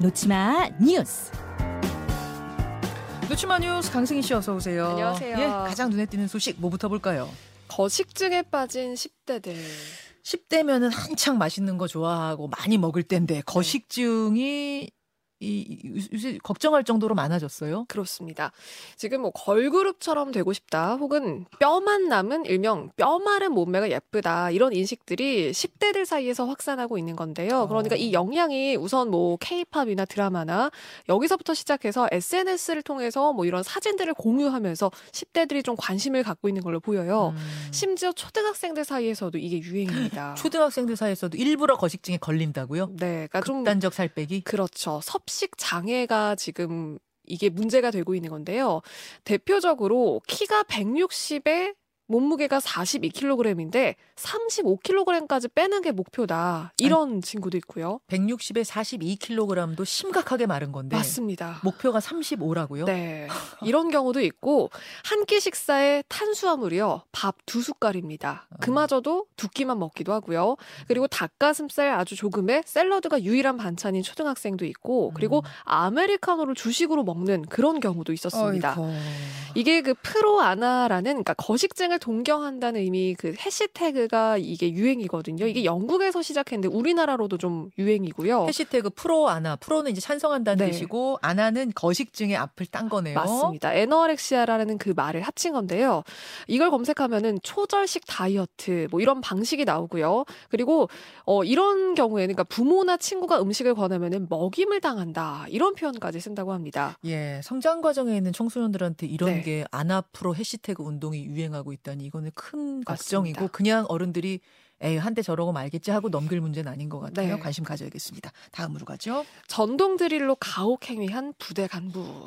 놓치마 뉴스. 놓치마 뉴스 강승희 씨 어서 오세요. 안녕하세요. 예, 가장 눈에 띄는 소식 뭐부터 볼까요? 거식증에 빠진 10대들. 10대면은 한창 맛있는 거 좋아하고 많이 먹을 때인데 거식증이 이 요새 걱정할 정도로 많아졌어요. 그렇습니다. 지금 뭐 걸그룹처럼 되고 싶다, 혹은 뼈만 남은 일명 뼈 마른 몸매가 예쁘다 이런 인식들이 10대들 사이에서 확산하고 있는 건데요. 그러니까 어. 이 영향이 우선 뭐 K-팝이나 드라마나 여기서부터 시작해서 SNS를 통해서 뭐 이런 사진들을 공유하면서 10대들이 좀 관심을 갖고 있는 걸로 보여요. 음. 심지어 초등학생들 사이에서도 이게 유행입니다. 초등학생들 사이에서도 일부러 거식증에 걸린다고요? 네, 그러니까 좀 극단적 살 빼기? 그렇죠. 섭식 장애가 지금 이게 문제가 되고 있는 건데요. 대표적으로 키가 160에 몸무게가 42kg인데 35kg까지 빼는 게 목표다. 이런 친구도 있고요. 160에 42kg도 심각하게 마른 건데 맞습니다. 목표가 35라고요? 네. 이런 경우도 있고 한 끼 식사에 탄수화물이요. 밥 두 숟갈입니다. 어. 그마저도 두 끼만 먹기도 하고요. 그리고 닭가슴살 아주 조금에 샐러드가 유일한 반찬인 초등학생도 있고 그리고 음. 아메리카노를 주식으로 먹는 그런 경우도 있었습니다. 어이구. 이게 그 프로아나라는 그러니까 거식증을 동경한다는 의미 그 해시태그가 이게 유행이거든요. 이게 영국에서 시작했는데 우리나라로도 좀 유행이고요. 해시태그 프로 아나 프로는 이제 찬성한다는 네. 뜻이고 아나는 거식증의 앞을 딴 거네요. 맞습니다. 에너렉시아라는 그 말을 합친 건데요. 이걸 검색하면은 초절식 다이어트 뭐 이런 방식이 나오고요. 그리고 어 이런 경우에는 그러니까 부모나 친구가 음식을 권하면은 먹임을 당한다 이런 표현까지 쓴다고 합니다. 예, 성장 과정에 있는 청소년들한테 이런 네. 게 아나 프로 해시태그 운동이 유행하고 있다 니 이거는 큰 맞습니다. 걱정이고 그냥 어른들이 에이 한때 저러고 말겠지 하고 넘길 문제는 아닌 것 같아요. 네. 관심 가져야겠습니다. 다음으로 가죠. 전동 드릴로 가혹행위한 부대 간부.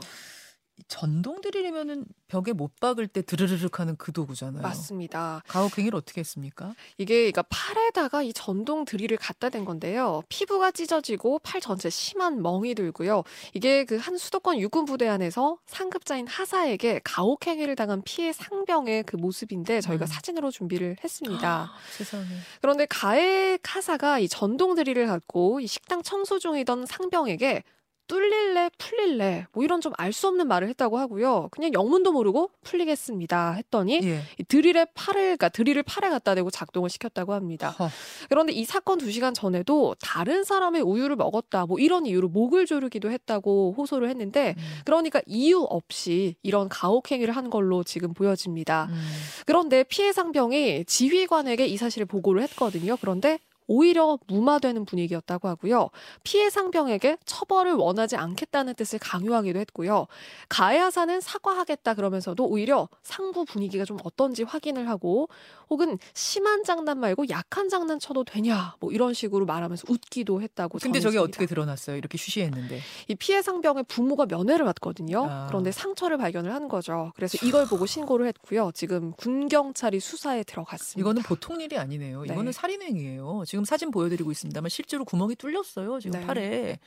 전동 드릴이면은 벽에 못 박을 때 드르르륵 하는 그 도구잖아요. 맞습니다. 가혹행위를 어떻게 했습니까? 이게 그러니까 팔에다가 이 전동 드릴을 갖다 댄 건데요. 피부가 찢어지고 팔 전체 심한 멍이 들고요. 이게 그 한 수도권 육군 부대 안에서 상급자인 하사에게 가혹행위를 당한 피해 상병의 그 모습인데 저희가 음. 사진으로 준비를 했습니다. 세상에. 그런데 가해 하사가 이 전동 드릴을 갖고 이 식당 청소 중이던 상병에게 뚫릴래 풀릴래 뭐 이런 좀 알 수 없는 말을 했다고 하고요. 그냥 영문도 모르고 풀리겠습니다 했더니 예. 이 드릴에 팔을 그러니까 드릴을 팔에 갖다 대고 작동을 시켰다고 합니다. 허. 그런데 이 사건 2 시간 전에도 다른 사람의 우유를 먹었다 뭐 이런 이유로 목을 조르기도 했다고 호소를 했는데 음. 그러니까 이유 없이 이런 가혹행위를 한 걸로 지금 보여집니다. 음. 그런데 피해 상병이 지휘관에게 이 사실을 보고를 했거든요. 그런데 오히려 무마되는 분위기였다고 하고요. 피해 상병에게 처벌을 원하지 않겠다는 뜻을 강요하기도 했고요. 가해 하사는 사과하겠다 그러면서도 오히려 상부 분위기가 좀 어떤지 확인을 하고 혹은 심한 장난 말고 약한 장난 쳐도 되냐 뭐 이런 식으로 말하면서 웃기도 했다고 근데 저게 전했습니다. 어떻게 드러났어요? 이렇게 쉬쉬했는데. 이 피해 상병의 부모가 면회를 왔거든요. 아. 그런데 상처를 발견을 한 거죠. 그래서 이걸 보고 신고를 했고요. 지금 군 경찰이 수사에 들어갔습니다. 이거는 보통 일이 아니네요. 네. 이거는 살인행위예요. 지금 사진 보여드리고 있습니다만 실제로 구멍이 뚫렸어요. 지금 네. 팔에.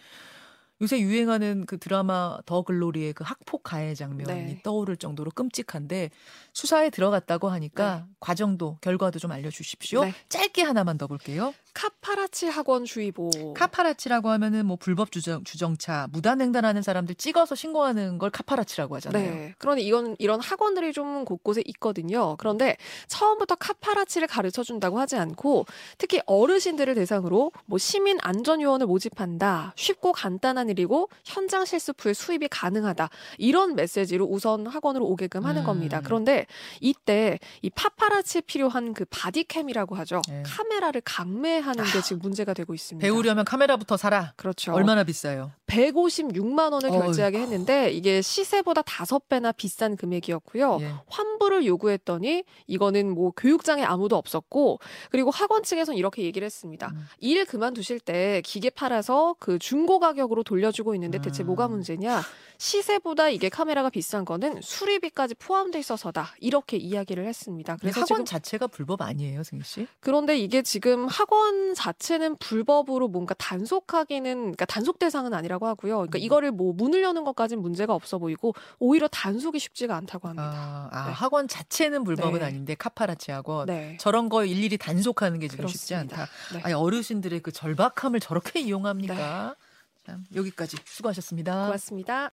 요새 유행하는 그 드라마 더 글로리의 그 학폭 가해 장면이 네. 떠오를 정도로 끔찍한데 수사에 들어갔다고 하니까 과정도 결과도 좀 알려주십시오. 네. 짧게 하나만 더 볼게요. 카파라치 학원 주의보. 카파라치라고 하면은 뭐 불법 주정, 주정차, 무단횡단하는 사람들 찍어서 신고하는 걸 카파라치라고 하잖아요. 네. 그런데 이건 이런 학원들이 좀 곳곳에 있거든요. 그런데 처음부터 카파라치를 가르쳐 준다고 하지 않고 특히 어르신들을 대상으로 뭐 시민 안전 요원을 모집한다. 쉽고 간단한 일이고 현장 실습 후에 수입이 가능하다. 이런 메시지로 우선 학원으로 오게끔 하는 음. 겁니다. 그런데 이때 이 파파라치에 필요한 그 body cam이라고 하죠. 네. 카메라를 강매하 는 게 지금 문제가 되고 있습니다. 배우려면 카메라부터 사라. 그렇죠. 얼마나 비싸요? 156만 원을 결제하게 했는데 이게 시세보다 다섯 배나 비싼 금액이었고요. 예. 환불을 요구했더니 이거는 뭐 교육장에 아무도 없었고 그리고 학원 측에서는 이렇게 얘기를 했습니다. 음. 일 그만두실 때 기계 팔아서 그 중고 가격으로 돌려주고 있는데 대체 음. 뭐가 문제냐? 시세보다 이게 카메라가 비싼 거는 수리비까지 포함돼 있어서다. 이렇게 이야기를 했습니다. 그래서 학원 자체가 불법 아니에요, 승희 씨? 그런데 이게 지금 학원 자체는 불법으로 뭔가 단속하기는 그러니까 단속 대상은 아니라고 하고요. 그러니까 음. 이거를 뭐 문을 여는 것까지는 문제가 없어 보이고 오히려 단속이 쉽지가 않다고 합니다. 아, 아, 네. 학원 자체는 불법은 네. 아닌데 카파라치 학원 네. 저런 거 일일이 단속하는 게 지금 쉽지 그렇습니다. 않다. 네. 아니 어르신들의 그 절박함을 저렇게 이용합니까? 여기까지 수고하셨습니다. 고맙습니다.